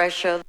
Russia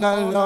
pressure. all long.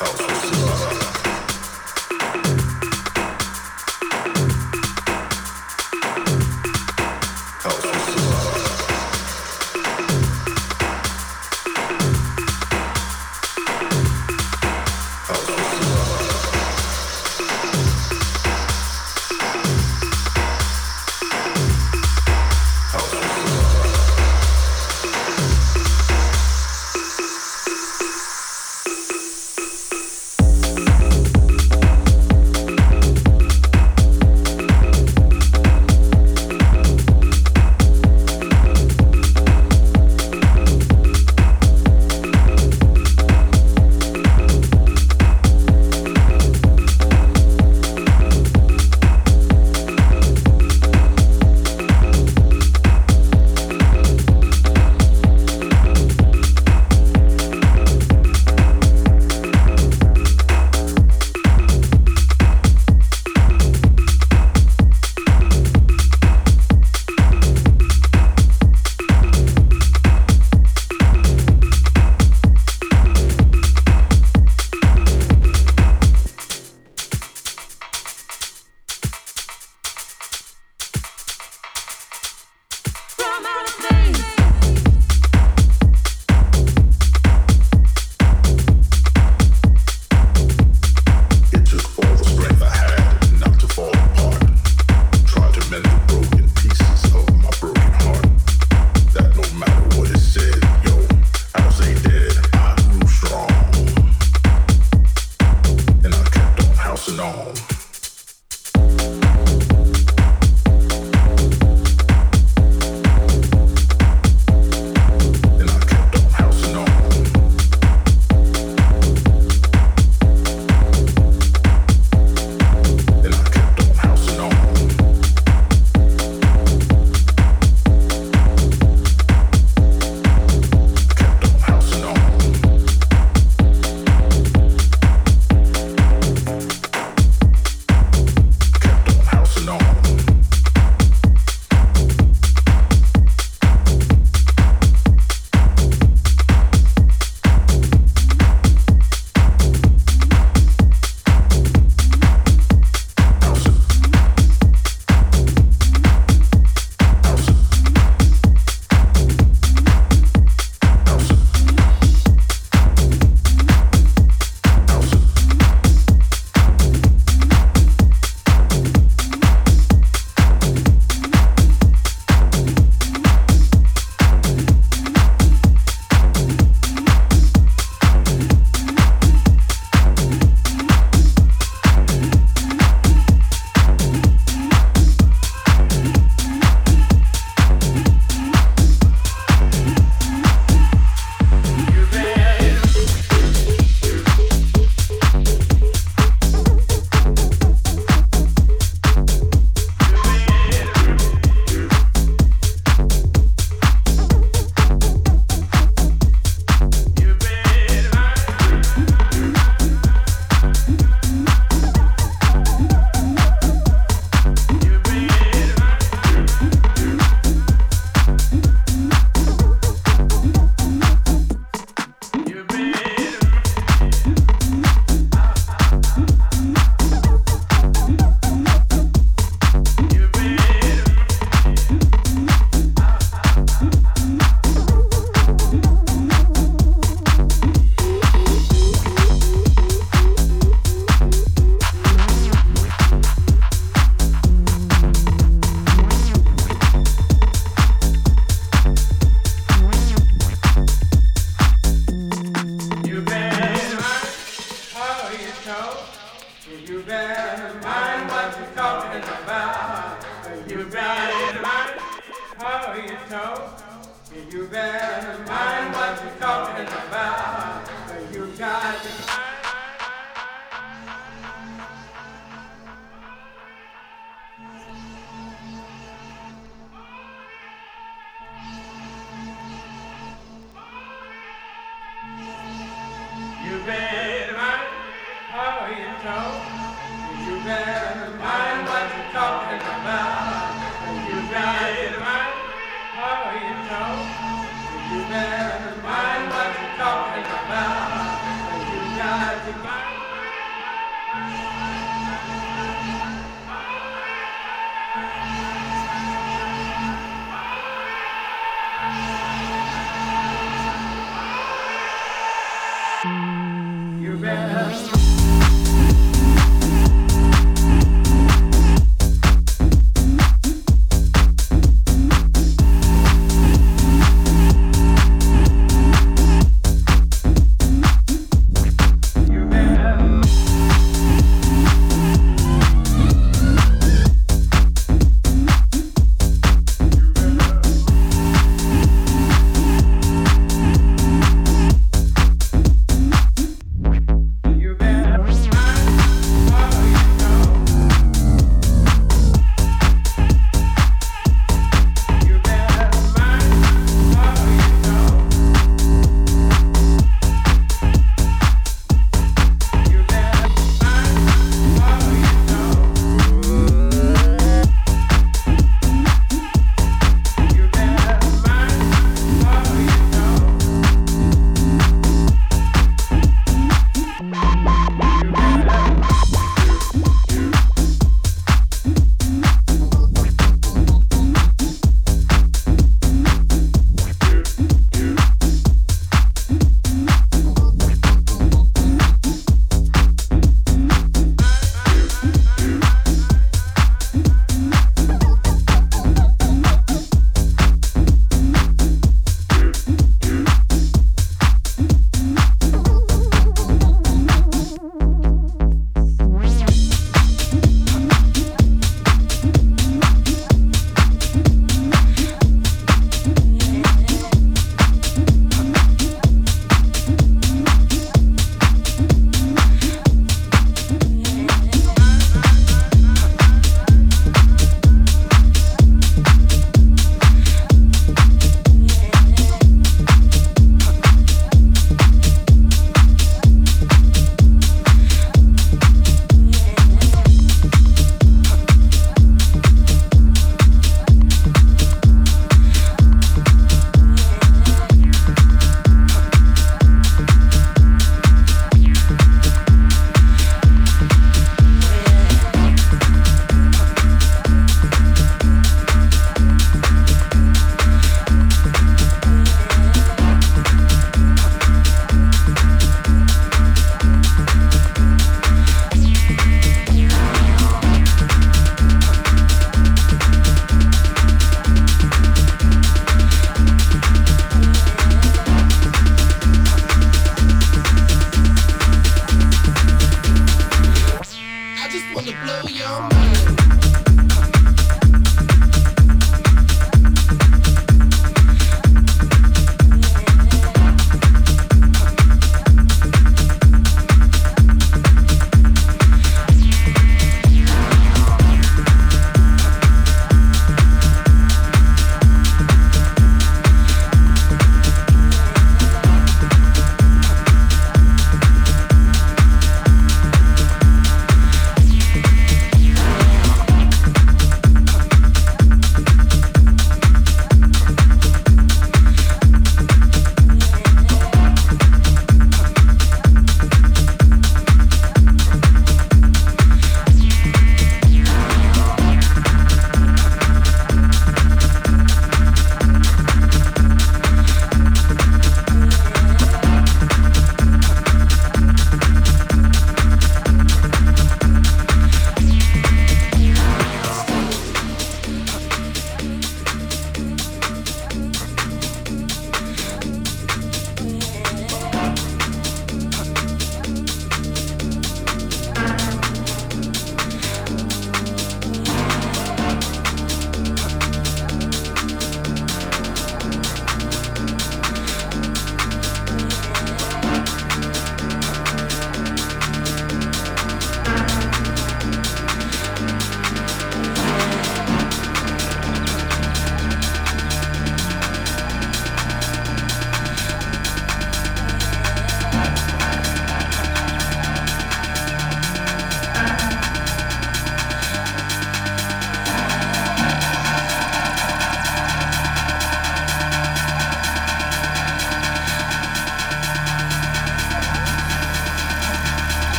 Coast.